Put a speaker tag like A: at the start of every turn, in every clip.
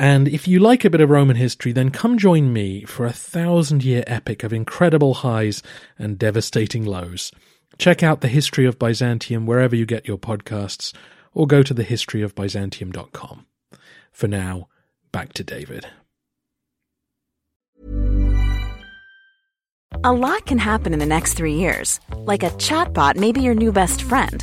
A: And if you like a bit of Roman history, then come join me for a thousand year epic of incredible highs and devastating lows. Check out the history of Byzantium wherever you get your podcasts, or go to thehistoryofbyzantium.com. For now, back to David.
B: A lot can happen in the next three years. Like a chatbot may be your new best friend.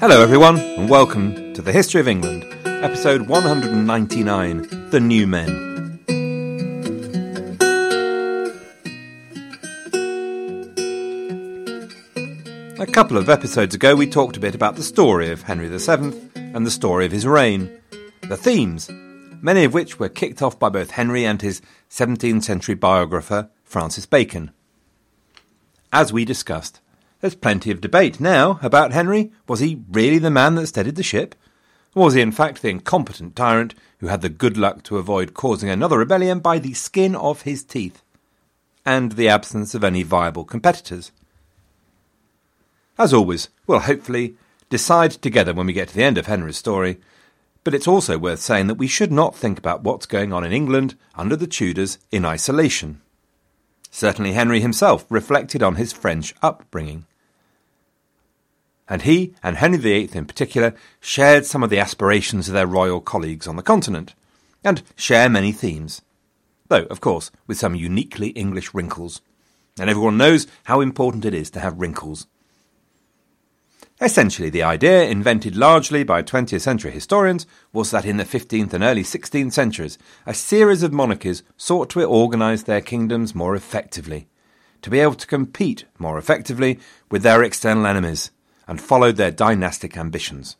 C: Hello, everyone, and welcome to the History of England, episode 199 The New Men. A couple of episodes ago, we talked a bit about the story of Henry VII and the story of his reign, the themes, many of which were kicked off by both Henry and his 17th century biographer, Francis Bacon. As we discussed, there's plenty of debate now about Henry. Was he really the man that steadied the ship? Or was he in fact the incompetent tyrant who had the good luck to avoid causing another rebellion by the skin of his teeth? And the absence of any viable competitors. As always, we'll hopefully decide together when we get to the end of Henry's story, but it's also worth saying that we should not think about what's going on in England under the Tudors in isolation. Certainly Henry himself reflected on his French upbringing and he, and Henry VIII in particular, shared some of the aspirations of their royal colleagues on the continent, and share many themes. Though, of course, with some uniquely English wrinkles. And everyone knows how important it is to have wrinkles. Essentially, the idea, invented largely by 20th century historians, was that in the 15th and early 16th centuries, a series of monarchies sought to organise their kingdoms more effectively, to be able to compete more effectively with their external enemies, and followed their dynastic ambitions.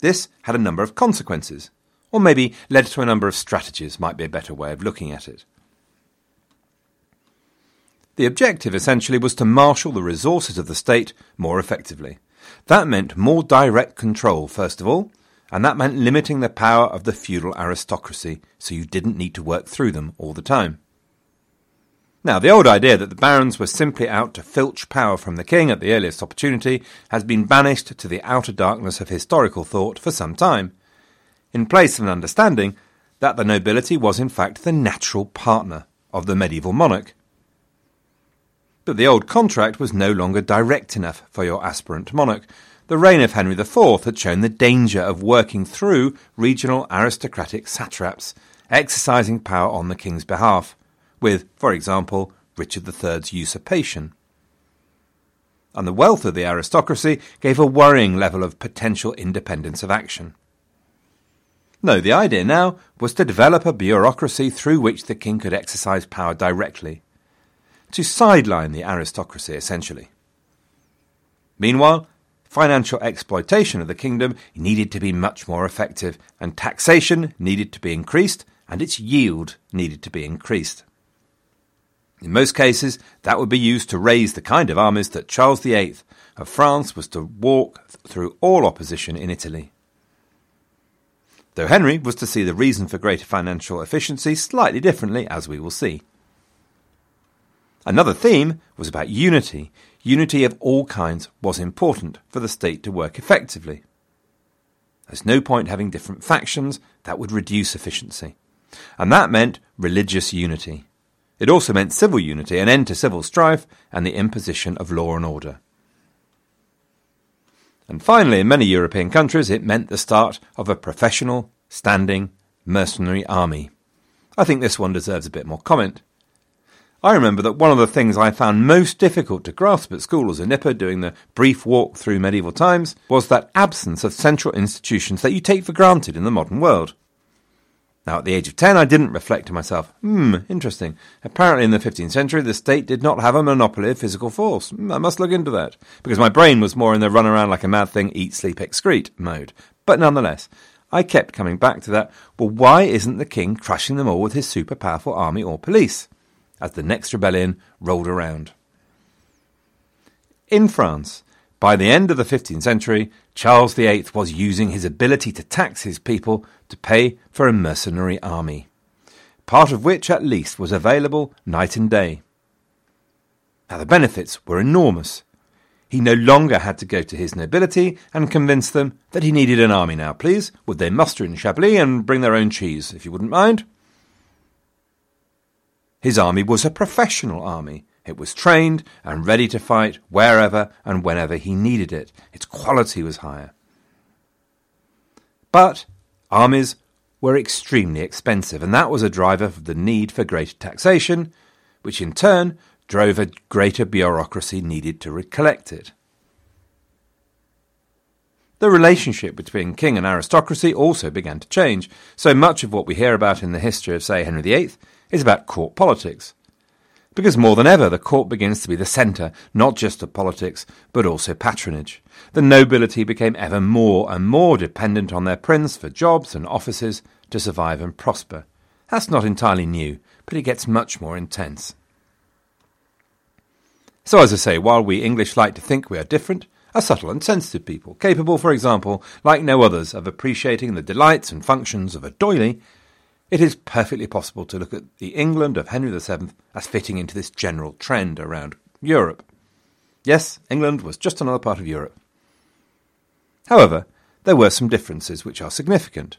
C: This had a number of consequences, or maybe led to a number of strategies, might be a better way of looking at it. The objective essentially was to marshal the resources of the state more effectively. That meant more direct control, first of all, and that meant limiting the power of the feudal aristocracy so you didn't need to work through them all the time. Now, the old idea that the barons were simply out to filch power from the king at the earliest opportunity has been banished to the outer darkness of historical thought for some time, in place of an understanding that the nobility was in fact the natural partner of the medieval monarch. But the old contract was no longer direct enough for your aspirant monarch. The reign of Henry IV had shown the danger of working through regional aristocratic satraps, exercising power on the king's behalf with, for example, Richard III's usurpation. And the wealth of the aristocracy gave a worrying level of potential independence of action. No, the idea now was to develop a bureaucracy through which the king could exercise power directly, to sideline the aristocracy essentially. Meanwhile, financial exploitation of the kingdom needed to be much more effective, and taxation needed to be increased, and its yield needed to be increased. In most cases, that would be used to raise the kind of armies that Charles VIII of France was to walk through all opposition in Italy. Though Henry was to see the reason for greater financial efficiency slightly differently, as we will see. Another theme was about unity. Unity of all kinds was important for the state to work effectively. There's no point having different factions, that would reduce efficiency. And that meant religious unity. It also meant civil unity, an end to civil strife, and the imposition of law and order. And finally, in many European countries, it meant the start of a professional, standing, mercenary army. I think this one deserves a bit more comment. I remember that one of the things I found most difficult to grasp at school as a nipper doing the brief walk through medieval times was that absence of central institutions that you take for granted in the modern world. Now, at the age of 10, I didn't reflect to myself, hmm, interesting. Apparently, in the 15th century, the state did not have a monopoly of physical force. Hmm, I must look into that. Because my brain was more in the run around like a mad thing, eat, sleep, excrete mode. But nonetheless, I kept coming back to that. Well, why isn't the king crushing them all with his super powerful army or police? As the next rebellion rolled around. In France, by the end of the 15th century, Charles VIII was using his ability to tax his people to pay for a mercenary army, part of which at least was available night and day. Now the benefits were enormous. He no longer had to go to his nobility and convince them that he needed an army now, please. Would they muster in Chablis and bring their own cheese, if you wouldn't mind? His army was a professional army. It was trained and ready to fight wherever and whenever he needed it. Its quality was higher. But armies were extremely expensive, and that was a driver for the need for greater taxation, which in turn drove a greater bureaucracy needed to collect it. The relationship between king and aristocracy also began to change. So much of what we hear about in the history of, say, Henry VIII is about court politics. Because more than ever, the court begins to be the centre, not just of politics, but also patronage. The nobility became ever more and more dependent on their prince for jobs and offices to survive and prosper. That's not entirely new, but it gets much more intense. So, as I say, while we English like to think we are different, are subtle and sensitive people, capable, for example, like no others, of appreciating the delights and functions of a doily, it is perfectly possible to look at the England of Henry VII as fitting into this general trend around Europe. Yes, England was just another part of Europe. However, there were some differences which are significant.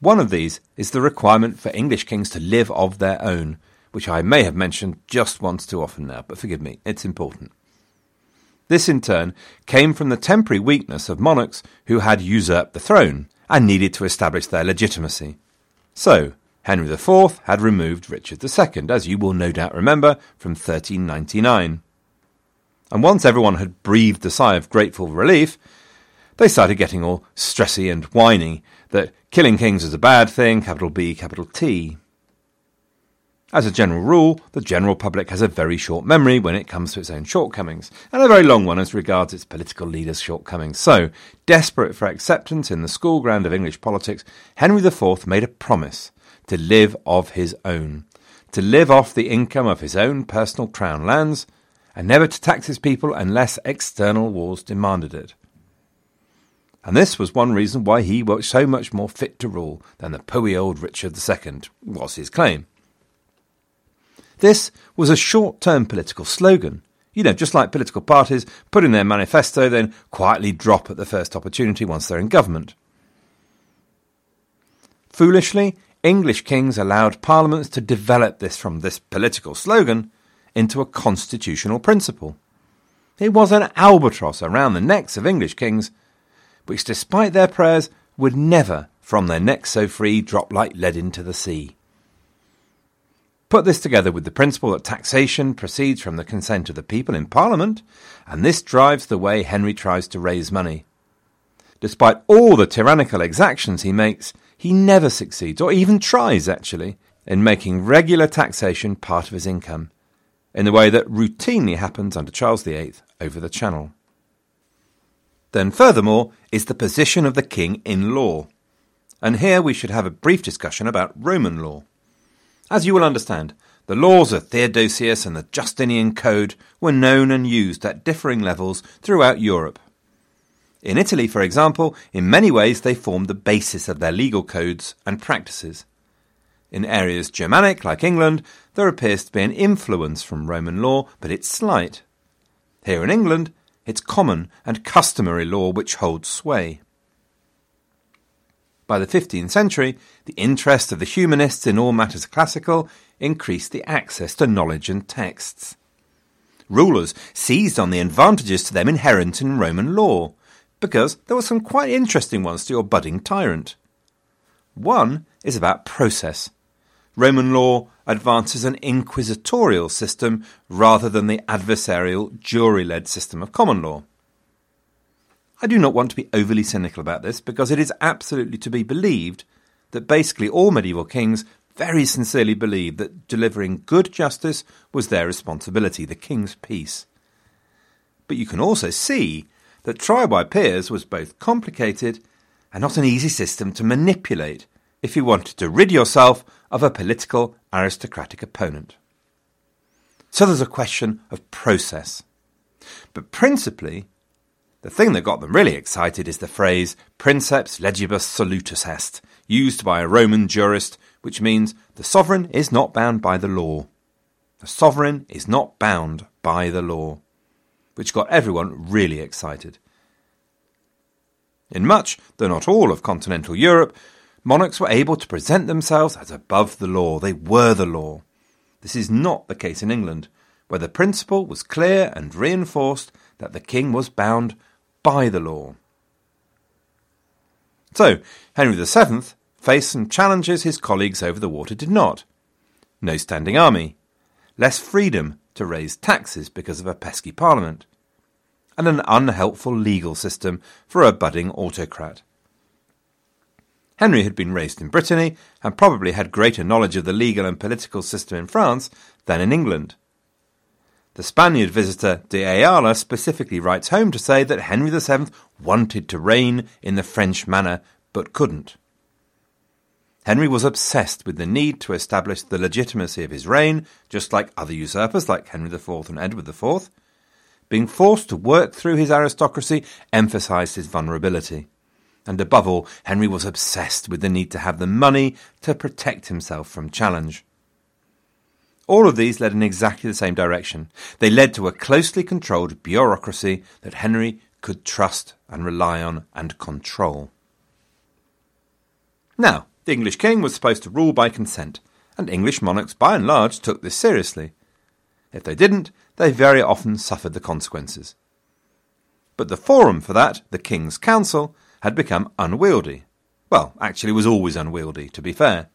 C: One of these is the requirement for English kings to live of their own, which I may have mentioned just once too often now, but forgive me, it's important. This, in turn, came from the temporary weakness of monarchs who had usurped the throne and needed to establish their legitimacy. So, Henry IV had removed Richard II, as you will no doubt remember, from 1399. And once everyone had breathed a sigh of grateful relief, they started getting all stressy and whiny that killing kings was a bad thing, capital B, capital T. As a general rule, the general public has a very short memory when it comes to its own shortcomings, and a very long one as regards its political leaders' shortcomings. So, desperate for acceptance in the school ground of English politics, Henry IV made a promise to live of his own, to live off the income of his own personal crown lands, and never to tax his people unless external wars demanded it. And this was one reason why he was so much more fit to rule than the poey old Richard II, was his claim. This was a short term political slogan. You know, just like political parties put in their manifesto, then quietly drop at the first opportunity once they're in government. Foolishly, English kings allowed parliaments to develop this from this political slogan into a constitutional principle. It was an albatross around the necks of English kings, which, despite their prayers, would never, from their necks so free, drop like lead into the sea. Put this together with the principle that taxation proceeds from the consent of the people in Parliament, and this drives the way Henry tries to raise money. Despite all the tyrannical exactions he makes, he never succeeds, or even tries actually, in making regular taxation part of his income, in the way that routinely happens under Charles VIII over the Channel. Then, furthermore, is the position of the king in law. And here we should have a brief discussion about Roman law. As you will understand, the laws of Theodosius and the Justinian Code were known and used at differing levels throughout Europe. In Italy, for example, in many ways they formed the basis of their legal codes and practices. In areas Germanic, like England, there appears to be an influence from Roman law, but it's slight. Here in England, it's common and customary law which holds sway. By the 15th century, the interest of the humanists in all matters classical increased the access to knowledge and texts. Rulers seized on the advantages to them inherent in Roman law, because there were some quite interesting ones to your budding tyrant. One is about process. Roman law advances an inquisitorial system rather than the adversarial jury led system of common law. I do not want to be overly cynical about this because it is absolutely to be believed that basically all medieval kings very sincerely believed that delivering good justice was their responsibility, the king's peace. But you can also see that trial by peers was both complicated and not an easy system to manipulate if you wanted to rid yourself of a political aristocratic opponent. So there's a question of process. But principally, the thing that got them really excited is the phrase princeps legibus solutus est, used by a Roman jurist, which means the sovereign is not bound by the law. The sovereign is not bound by the law, which got everyone really excited. In much, though not all, of continental Europe, monarchs were able to present themselves as above the law. They were the law. This is not the case in England, where the principle was clear and reinforced that the king was bound by the law. So, Henry VII faced some challenges his colleagues over the water did not. No standing army, less freedom to raise taxes because of a pesky parliament, and an unhelpful legal system for a budding autocrat. Henry had been raised in Brittany and probably had greater knowledge of the legal and political system in France than in England. The Spaniard visitor de Ayala specifically writes home to say that Henry VII wanted to reign in the French manner but couldn't. Henry was obsessed with the need to establish the legitimacy of his reign, just like other usurpers like Henry IV and Edward IV. Being forced to work through his aristocracy emphasized his vulnerability. And above all, Henry was obsessed with the need to have the money to protect himself from challenge. All of these led in exactly the same direction. They led to a closely controlled bureaucracy that Henry could trust and rely on and control. Now, the English king was supposed to rule by consent, and English monarchs by and large took this seriously. If they didn't, they very often suffered the consequences. But the forum for that, the King's Council, had become unwieldy. Well, actually was always unwieldy, to be fair.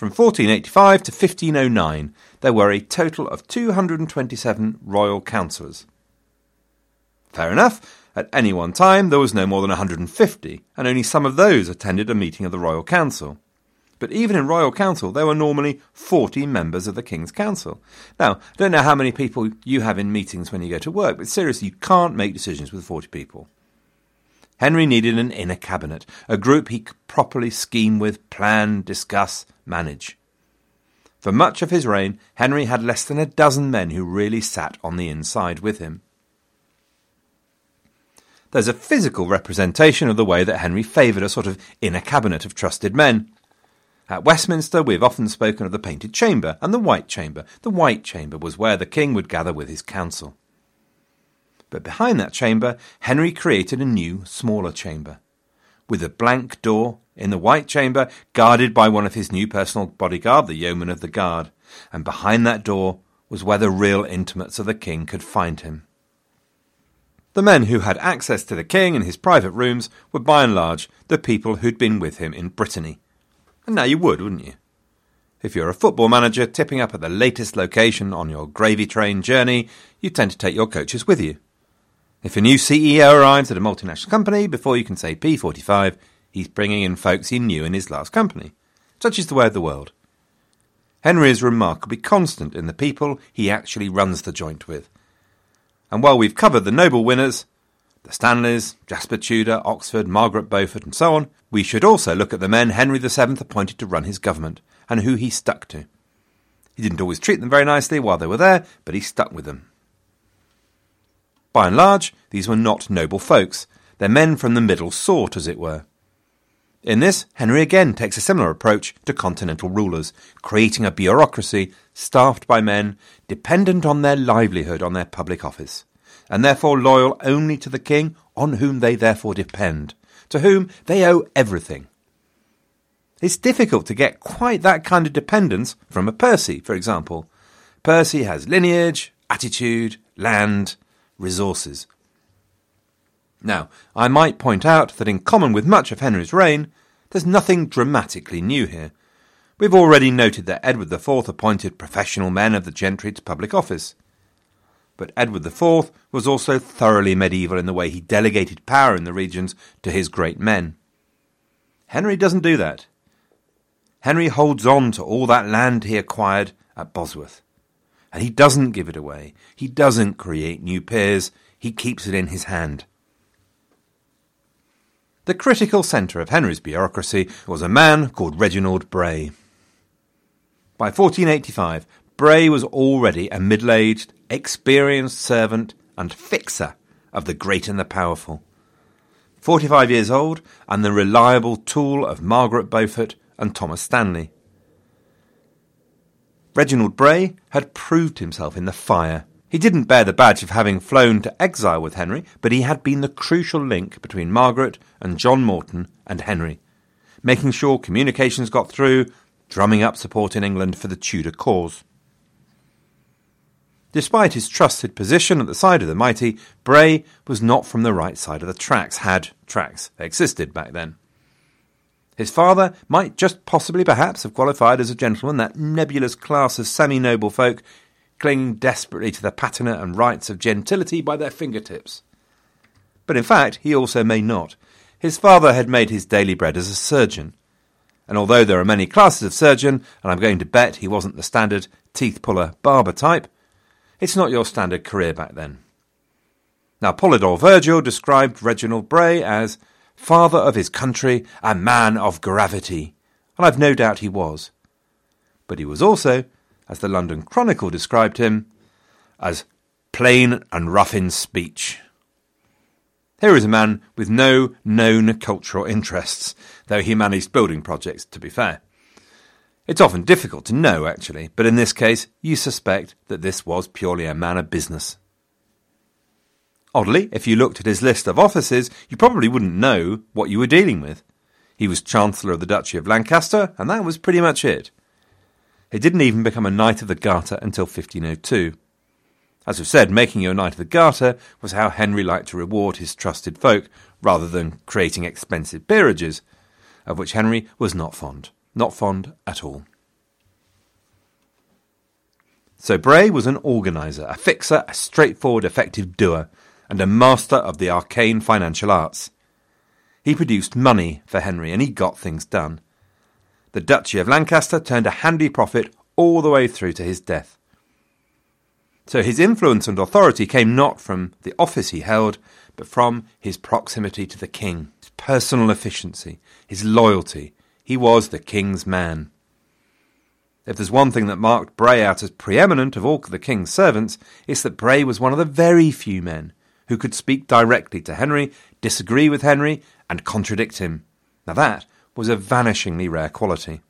C: From 1485 to 1509, there were a total of 227 royal councillors. Fair enough, at any one time there was no more than 150, and only some of those attended a meeting of the Royal Council. But even in Royal Council, there were normally 40 members of the King's Council. Now, I don't know how many people you have in meetings when you go to work, but seriously, you can't make decisions with 40 people. Henry needed an inner cabinet, a group he could properly scheme with, plan, discuss, manage. For much of his reign, Henry had less than a dozen men who really sat on the inside with him. There's a physical representation of the way that Henry favoured a sort of inner cabinet of trusted men. At Westminster, we have often spoken of the Painted Chamber and the White Chamber. The White Chamber was where the king would gather with his council. But behind that chamber, Henry created a new, smaller chamber. With a blank door in the White Chamber, guarded by one of his new personal bodyguard, the Yeoman of the Guard, and behind that door was where the real intimates of the king could find him. The men who had access to the king in his private rooms were by and large the people who'd been with him in Brittany. And now you would, wouldn't you? If you're a football manager tipping up at the latest location on your gravy train journey, you tend to take your coaches with you. If a new CEO arrives at a multinational company, before you can say P45, he's bringing in folks he knew in his last company. Such is the way of the world. Henry is remarkably constant in the people he actually runs the joint with. And while we've covered the Nobel winners, the Stanleys, Jasper Tudor, Oxford, Margaret Beaufort, and so on, we should also look at the men Henry VII appointed to run his government, and who he stuck to. He didn't always treat them very nicely while they were there, but he stuck with them. By and large, these were not noble folks. They're men from the middle sort, as it were. In this, Henry again takes a similar approach to continental rulers, creating a bureaucracy staffed by men dependent on their livelihood on their public office, and therefore loyal only to the king on whom they therefore depend, to whom they owe everything. It's difficult to get quite that kind of dependence from a Percy, for example. Percy has lineage, attitude, land, resources. Now, I might point out that in common with much of Henry's reign, there's nothing dramatically new here. We've already noted that Edward IV appointed professional men of the gentry to public office. But Edward IV was also thoroughly medieval in the way he delegated power in the regions to his great men. Henry doesn't do that. Henry holds on to all that land he acquired at Bosworth. And he doesn't give it away. He doesn't create new peers. He keeps it in his hand. The critical centre of Henry's bureaucracy was a man called Reginald Bray. By 1485, Bray was already a middle aged, experienced servant and fixer of the great and the powerful. 45 years old and the reliable tool of Margaret Beaufort and Thomas Stanley. Reginald Bray had proved himself in the fire. He didn't bear the badge of having flown to exile with Henry, but he had been the crucial link between Margaret and John Morton and Henry, making sure communications got through, drumming up support in England for the Tudor cause. Despite his trusted position at the side of the mighty, Bray was not from the right side of the tracks, had tracks existed back then. His father might just possibly perhaps have qualified as a gentleman, that nebulous class of semi noble folk clinging desperately to the patina and rights of gentility by their fingertips. But in fact, he also may not. His father had made his daily bread as a surgeon. And although there are many classes of surgeon, and I'm going to bet he wasn't the standard teeth puller barber type, it's not your standard career back then. Now, Polydore Vergil described Reginald Bray as father of his country, a man of gravity, and I've no doubt he was. But he was also, as the London Chronicle described him, as plain and rough in speech. Here is a man with no known cultural interests, though he managed building projects, to be fair. It's often difficult to know, actually, but in this case, you suspect that this was purely a man of business. Oddly, if you looked at his list of offices, you probably wouldn't know what you were dealing with. He was Chancellor of the Duchy of Lancaster, and that was pretty much it. He didn't even become a Knight of the Garter until 1502. As we've said, making you a Knight of the Garter was how Henry liked to reward his trusted folk, rather than creating expensive peerages, of which Henry was not fond. Not fond at all. So Bray was an organiser, a fixer, a straightforward, effective doer, and a master of the arcane financial arts. He produced money for Henry, and he got things done. The Duchy of Lancaster turned a handy profit all the way through to his death. So his influence and authority came not from the office he held, but from his proximity to the king, his personal efficiency, his loyalty. He was the king's man. If there's one thing that marked Bray out as preeminent of all the king's servants, it's that Bray was one of the very few men who could speak directly to Henry, disagree with Henry, and contradict him. Now that was a vanishingly rare quality.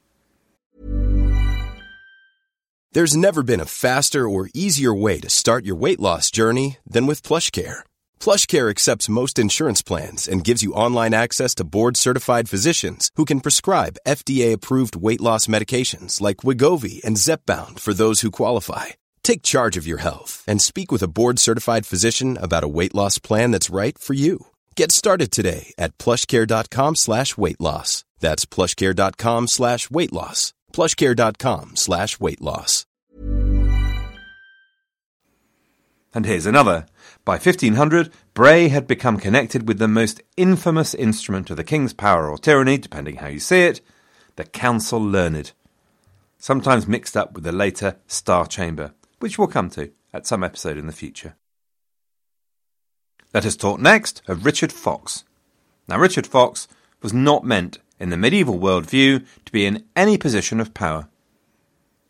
D: There's never been a faster or easier way to start your weight loss journey than with PlushCare. PlushCare accepts most insurance plans and gives you online access to board-certified physicians who can prescribe FDA-approved weight loss medications like Wegovy and Zepbound for those who qualify Take charge of your health and speak with a board certified physician about a weight loss plan that's right for you. Get started today at plushcare.com slash weight loss. That's plushcare.com slash weight loss. Plushcare.com slash weight loss.
C: And here's another. By 1500, Bray had become connected with the most infamous instrument of the king's power or tyranny, depending how you see it, the Council Learned, sometimes mixed up with the later Star Chamber which we'll come to at some episode in the future. Let us talk next of Richard Fox. Now, Richard Fox was not meant in the medieval worldview to be in any position of power.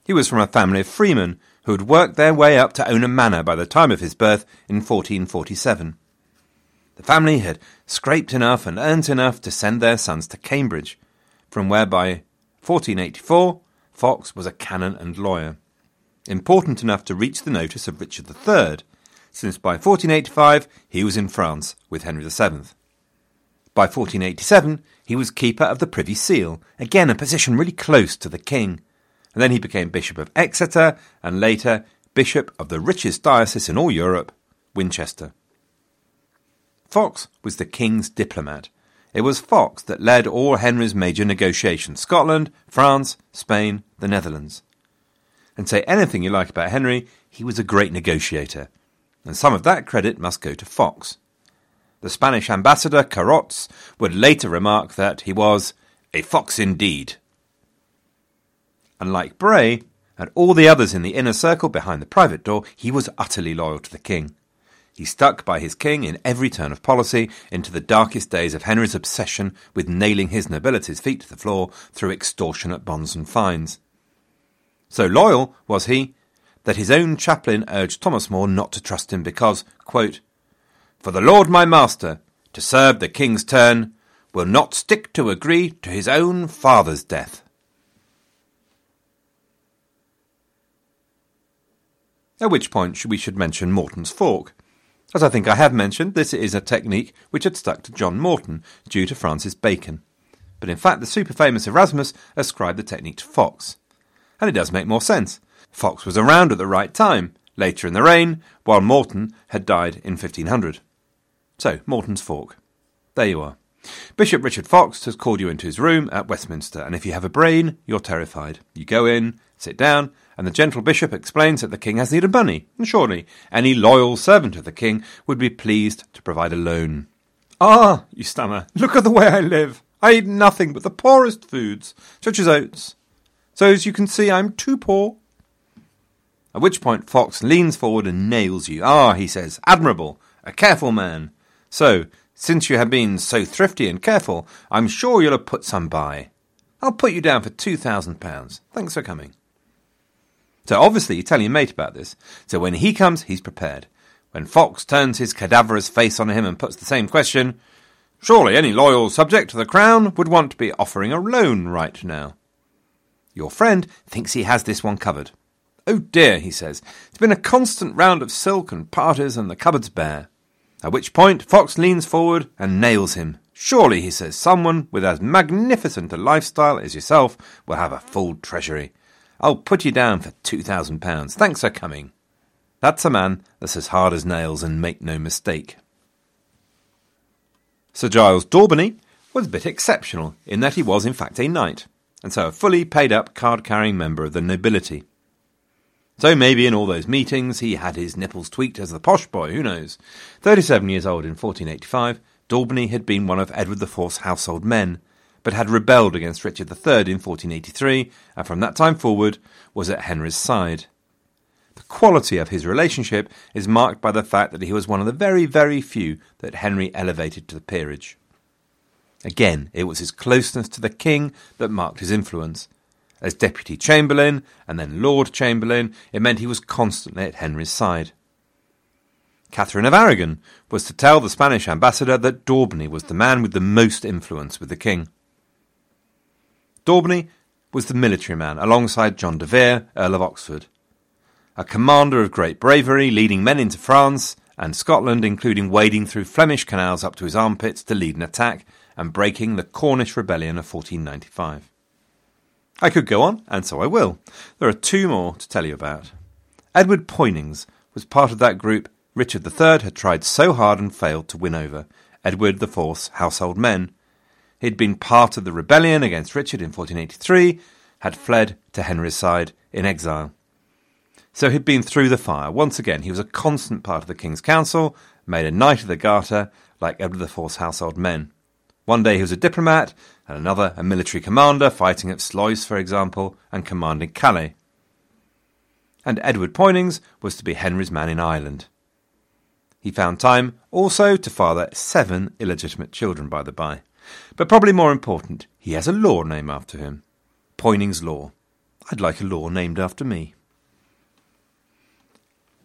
C: He was from a family of freemen who had worked their way up to own a manor by the time of his birth in 1447. The family had scraped enough and earned enough to send their sons to Cambridge, from where by 1484 Fox was a canon and lawyer, important enough to reach the notice of Richard III, since by 1485 he was in France with Henry VII. By 1487 he was Keeper of the Privy Seal, again a position really close to the king, and then he became Bishop of Exeter and later Bishop of the richest diocese in all Europe, Winchester. Fox was the king's diplomat. It was Fox that led all Henry's major negotiations Scotland, France, Spain, the Netherlands. And say anything you like about Henry, he was a great negotiator, and some of that credit must go to Fox. The Spanish ambassador, Carroz, would later remark that he was a fox indeed. Unlike Bray and all the others in the inner circle behind the private door, he was utterly loyal to the king. He stuck by his king in every turn of policy into the darkest days of Henry's obsession with nailing his nobility's feet to the floor through extortionate bonds and fines. So loyal was he that his own chaplain urged Thomas More not to trust him because, quote, For the Lord my master, to serve the king's turn, will not stick to agree to his own father's death. At which point we should mention Morton's fork. As I think I have mentioned, this is a technique which had stuck to John Morton due to Francis Bacon. But in fact, the super famous Erasmus ascribed the technique to Fox. And it does make more sense. Fox was around at the right time, later in the reign, while Morton had died in 1500. So, Morton's fork. There you are. Bishop Richard Fox has called you into his room at Westminster, and if you have a brain, you're terrified. You go in, sit down, and the gentle bishop explains that the king has need of money, and surely any loyal servant of the king would be pleased to provide a loan. Ah, you stammer, look at the way I live. I eat nothing but the poorest foods, such as oats. So as you can see, I'm too poor. At which point Fox leans forward and nails you. Ah, he says, admirable, a careful man. So, since you have been so thrifty and careful, I'm sure you'll have put some by. I'll put you down for two thousand pounds. Thanks for coming. So obviously you tell your mate about this. So when he comes, he's prepared. When Fox turns his cadaverous face on him and puts the same question, surely any loyal subject to the crown would want to be offering a loan right now. Your friend thinks he has this one covered. Oh dear, he says, it's been a constant round of silk and parties and the cupboard's bare. At which point Fox leans forward and nails him. Surely, he says, someone with as magnificent a lifestyle as yourself will have a full treasury. I'll put you down for two thousand pounds. Thanks for coming. That's a man that's as hard as nails and make no mistake. Sir Giles Daubeny was a bit exceptional in that he was in fact a knight, and so a fully paid up card carrying member of the nobility. So maybe in all those meetings he had his nipples tweaked as the posh boy, who knows? Thirty seven years old in 1485, Daubeny had been one of Edward IV's household men, but had rebelled against Richard III in 1483, and from that time forward was at Henry's side. The quality of his relationship is marked by the fact that he was one of the very, very few that Henry elevated to the peerage. Again, it was his closeness to the king that marked his influence. As Deputy Chamberlain and then Lord Chamberlain, it meant he was constantly at Henry's side. Catherine of Aragon was to tell the Spanish ambassador that Daubeny was the man with the most influence with the king. Daubeny was the military man alongside John de Vere, Earl of Oxford. A commander of great bravery, leading men into France and Scotland, including wading through Flemish canals up to his armpits to lead an attack and breaking the Cornish Rebellion of 1495. I could go on, and so I will. There are two more to tell you about. Edward Poynings was part of that group Richard III had tried so hard and failed to win over, Edward IV's household men, He'd been part of the rebellion against Richard in 1483, had fled to Henry's side in exile. So he'd been through the fire. Once again, he was a constant part of the King's Council, made a Knight of the Garter, like Edward IV's household men. One day he was a diplomat, and another a military commander, fighting at Sluys, for example, and commanding Calais. And Edward Poynings was to be Henry's man in Ireland. He found time also to father seven illegitimate children, by the by. But probably more important, he has a law named after him Poynings Law. I'd like a law named after me.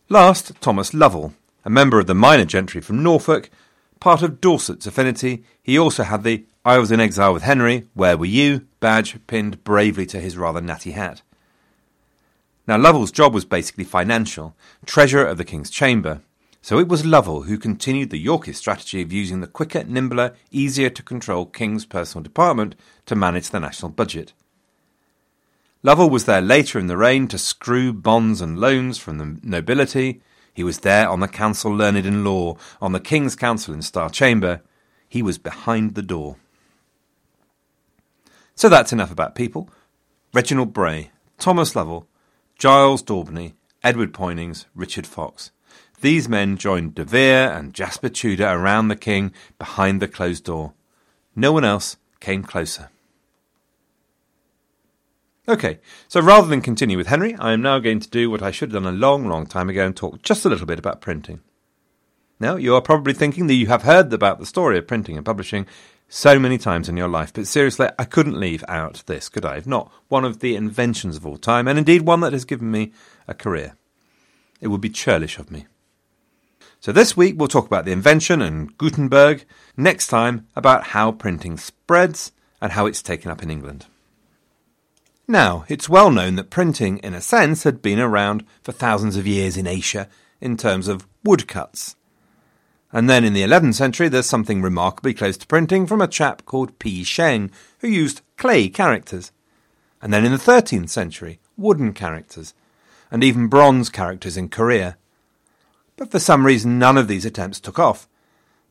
C: Last, Thomas Lovell, a member of the minor gentry from Norfolk, Part of Dorset's affinity, he also had the I was in exile with Henry, where were you badge pinned bravely to his rather natty hat. Now, Lovell's job was basically financial, treasurer of the King's Chamber, so it was Lovell who continued the Yorkist strategy of using the quicker, nimbler, easier to control King's personal department to manage the national budget. Lovell was there later in the reign to screw bonds and loans from the nobility. He was there on the council learned in law, on the King's Council in Star Chamber. He was behind the door. So that's enough about people. Reginald Bray, Thomas Lovell, Giles Daubeny, Edward Poynings, Richard Fox. These men joined De Vere and Jasper Tudor around the king behind the closed door. No one else came closer. Okay, so rather than continue with Henry, I am now going to do what I should have done a long, long time ago and talk just a little bit about printing. Now, you are probably thinking that you have heard about the story of printing and publishing so many times in your life, but seriously, I couldn't leave out this, could I? If not one of the inventions of all time, and indeed one that has given me a career. It would be churlish of me. So this week we'll talk about the invention and Gutenberg, next time about how printing spreads and how it's taken up in England. Now, it's well known that printing, in a sense, had been around for thousands of years in Asia in terms of woodcuts. And then in the 11th century, there's something remarkably close to printing from a chap called Pi Sheng, who used clay characters. And then in the 13th century, wooden characters, and even bronze characters in Korea. But for some reason, none of these attempts took off,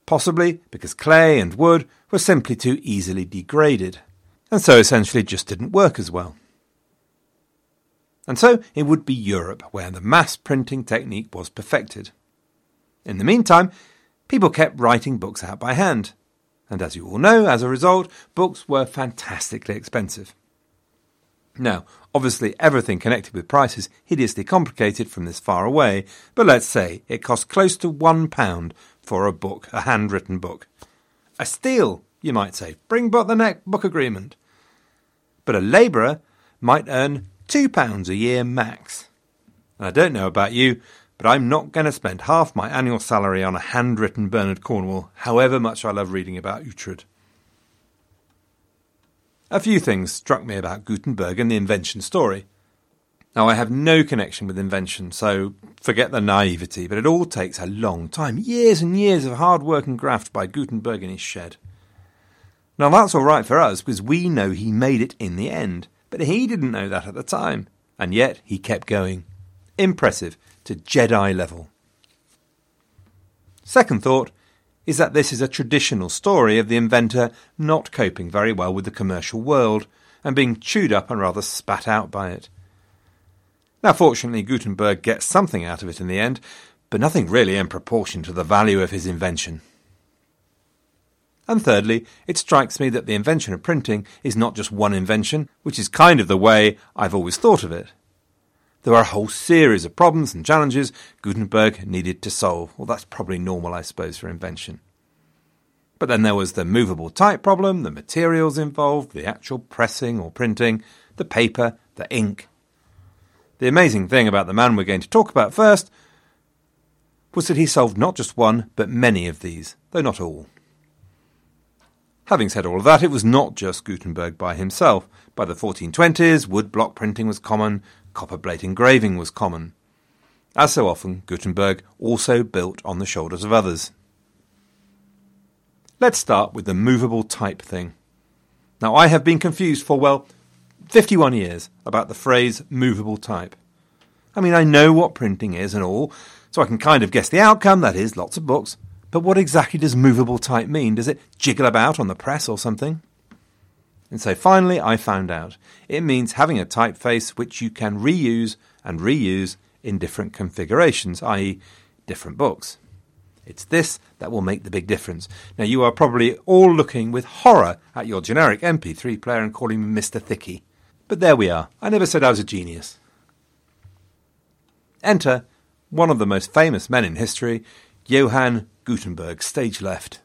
C: possibly because clay and wood were simply too easily degraded, and so essentially just didn't work as well. And so it would be Europe where the mass printing technique was perfected. In the meantime, people kept writing books out by hand. And as you all know, as a result, books were fantastically expensive. Now, obviously, everything connected with price is hideously complicated from this far away, but let's say it cost close to one pound for a book, a handwritten book. A steal, you might say. Bring but the Net Book Agreement. But a labourer might earn £2 a year max. And I don't know about you, but I'm not going to spend half my annual salary on a handwritten Bernard Cornwell, however much I love reading about Uhtred. A few things struck me about Gutenberg and the invention story. Now, I have no connection with invention, so forget the naivety, but it all takes a long time years and years of hard work and graft by Gutenberg in his shed. Now, that's all right for us because we know he made it in the end. But he didn't know that at the time, and yet he kept going. Impressive to Jedi level. Second thought is that this is a traditional story of the inventor not coping very well with the commercial world and being chewed up and rather spat out by it. Now, fortunately, Gutenberg gets something out of it in the end, but nothing really in proportion to the value of his invention. And thirdly, it strikes me that the invention of printing is not just one invention, which is kind of the way I've always thought of it. There are a whole series of problems and challenges Gutenberg needed to solve. Well, that's probably normal, I suppose, for invention. But then there was the movable type problem, the materials involved, the actual pressing or printing, the paper, the ink. The amazing thing about the man we're going to talk about first was that he solved not just one, but many of these, though not all. Having said all of that, it was not just Gutenberg by himself. By the 1420s, wood block printing was common, copper plate engraving was common. As so often, Gutenberg also built on the shoulders of others. Let's start with the movable type thing. Now, I have been confused for, well, 51 years about the phrase movable type. I mean, I know what printing is and all, so I can kind of guess the outcome that is, lots of books. But what exactly does movable type mean? Does it jiggle about on the press or something? And so finally, I found out. It means having a typeface which you can reuse and reuse in different configurations, i.e., different books. It's this that will make the big difference. Now, you are probably all looking with horror at your generic MP3 player and calling me Mr. Thicky. But there we are. I never said I was a genius. Enter one of the most famous men in history, Johann Gutenberg, stage left.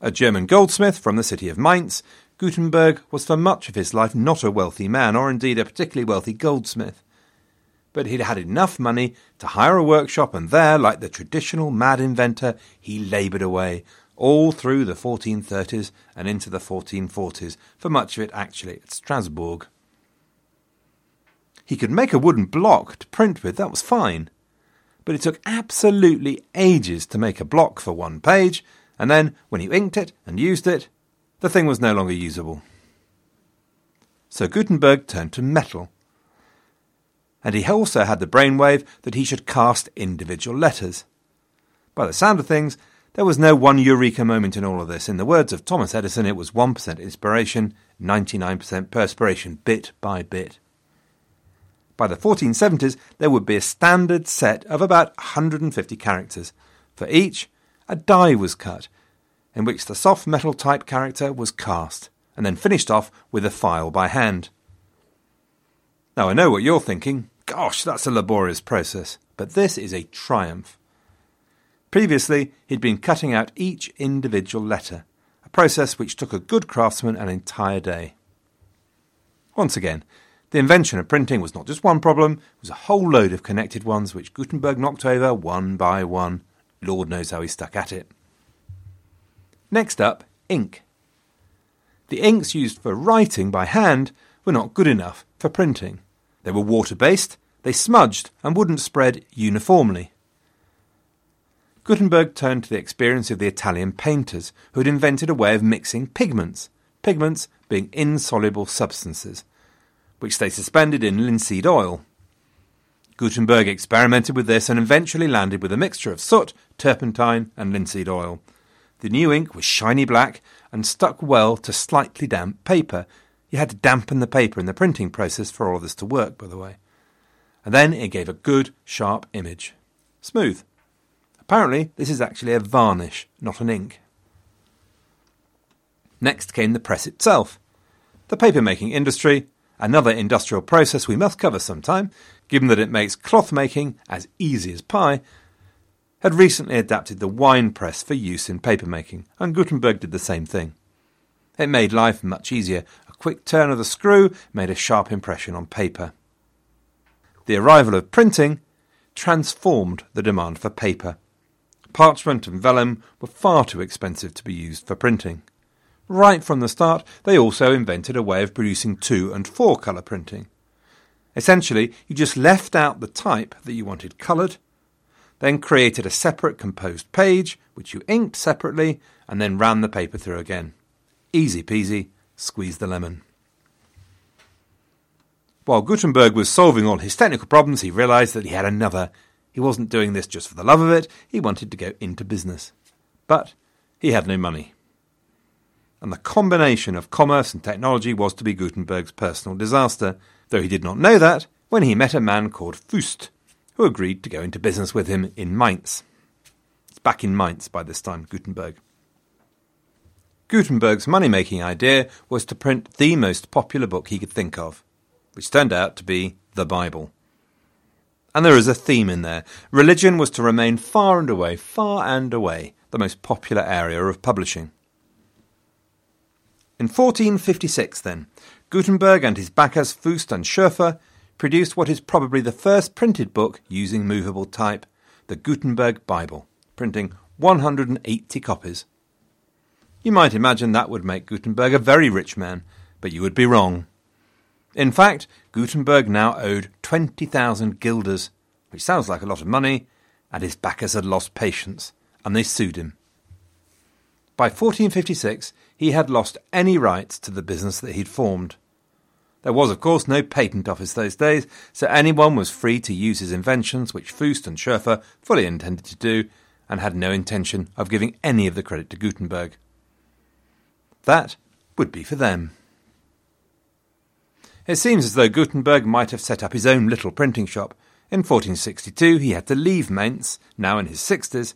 C: A German goldsmith from the city of Mainz, Gutenberg was for much of his life not a wealthy man, or indeed a particularly wealthy goldsmith. but he'd had enough money to hire a workshop, and there, like the traditional mad inventor, he laboured away, all through the 1430s and into the 1440s, for much of it actually at Strasbourg. He could make a wooden block to print with, that was fine. But it took absolutely ages to make a block for one page, and then when you inked it and used it, the thing was no longer usable. So Gutenberg turned to metal. And he also had the brainwave that he should cast individual letters. By the sound of things, there was no one eureka moment in all of this. In the words of Thomas Edison, it was 1% inspiration, 99% perspiration, bit by bit. By the 1470s, there would be a standard set of about 150 characters. For each, a die was cut, in which the soft metal type character was cast, and then finished off with a file by hand. Now I know what you're thinking. Gosh, that's a laborious process. But this is a triumph. Previously, he'd been cutting out each individual letter, a process which took a good craftsman an entire day. Once again, the invention of printing was not just one problem, it was a whole load of connected ones which Gutenberg knocked over one by one. Lord knows how he stuck at it. Next up, ink. The inks used for writing by hand were not good enough for printing. They were water based, they smudged, and wouldn't spread uniformly. Gutenberg turned to the experience of the Italian painters who had invented a way of mixing pigments, pigments being insoluble substances, which they suspended in linseed oil. Gutenberg experimented with this and eventually landed with a mixture of soot, turpentine, and linseed oil. The new ink was shiny black and stuck well to slightly damp paper. You had to dampen the paper in the printing process for all of this to work, by the way. And then it gave a good, sharp image. Smooth. Apparently, this is actually a varnish, not an ink. Next came the press itself. The paper-making industry, another industrial process we must cover sometime, given that it makes cloth making as easy as pie, had recently adapted the wine press for use in papermaking, and Gutenberg did the same thing. It made life much easier. A quick turn of the screw made a sharp impression on paper. The arrival of printing transformed the demand for paper. Parchment and vellum were far too expensive to be used for printing. Right from the start, they also invented a way of producing two and four colour printing. Essentially, you just left out the type that you wanted coloured then created a separate composed page, which you inked separately, and then ran the paper through again. Easy peasy, squeeze the lemon. While Gutenberg was solving all his technical problems, he realized that he had another. He wasn't doing this just for the love of it, he wanted to go into business. But he had no money. And the combination of commerce and technology was to be Gutenberg's personal disaster, though he did not know that when he met a man called Fust, who agreed to go into business with him in Mainz. It's back in Mainz by this time, Gutenberg. Gutenberg's money making idea was to print the most popular book he could think of, which turned out to be the Bible. And there is a theme in there. Religion was to remain far and away, far and away, the most popular area of publishing. In 1456, then, Gutenberg and his backers Fust and Schoeffer produced what is probably the first printed book using movable type, the Gutenberg Bible, printing 180 copies. You might imagine that would make Gutenberg a very rich man, but you would be wrong. In fact, Gutenberg now owed 20,000 guilders, which sounds like a lot of money, and his backers had lost patience, and they sued him. By 1456, he had lost any rights to the business that he'd formed. There was, of course, no patent office those days, so anyone was free to use his inventions, which Fust and Schoeffer fully intended to do, and had no intention of giving any of the credit to Gutenberg. That would be for them. It seems as though Gutenberg might have set up his own little printing shop. In 1462 he had to leave Mainz, now in his sixties,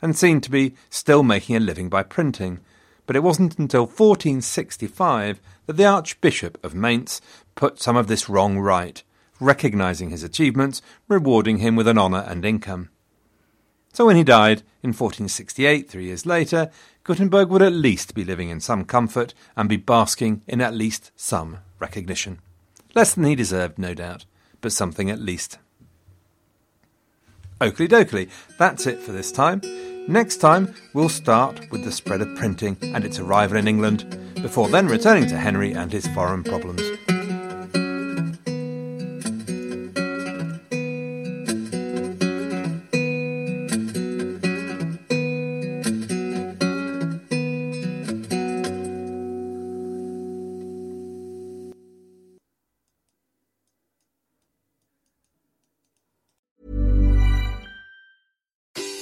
C: and seemed to be still making a living by printing, but it wasn't until 1465 that the Archbishop of Mainz put some of this wrong right, recognizing his achievements, rewarding him with an honour and income. So when he died in 1468, three years later, Gutenberg would at least be living in some comfort and be basking in at least some recognition. Less than he deserved, no doubt, but something at least. Oakley dokley, that's it for this time. Next time, we'll start with the spread of printing and its arrival in England, before then returning to Henry and his foreign problems.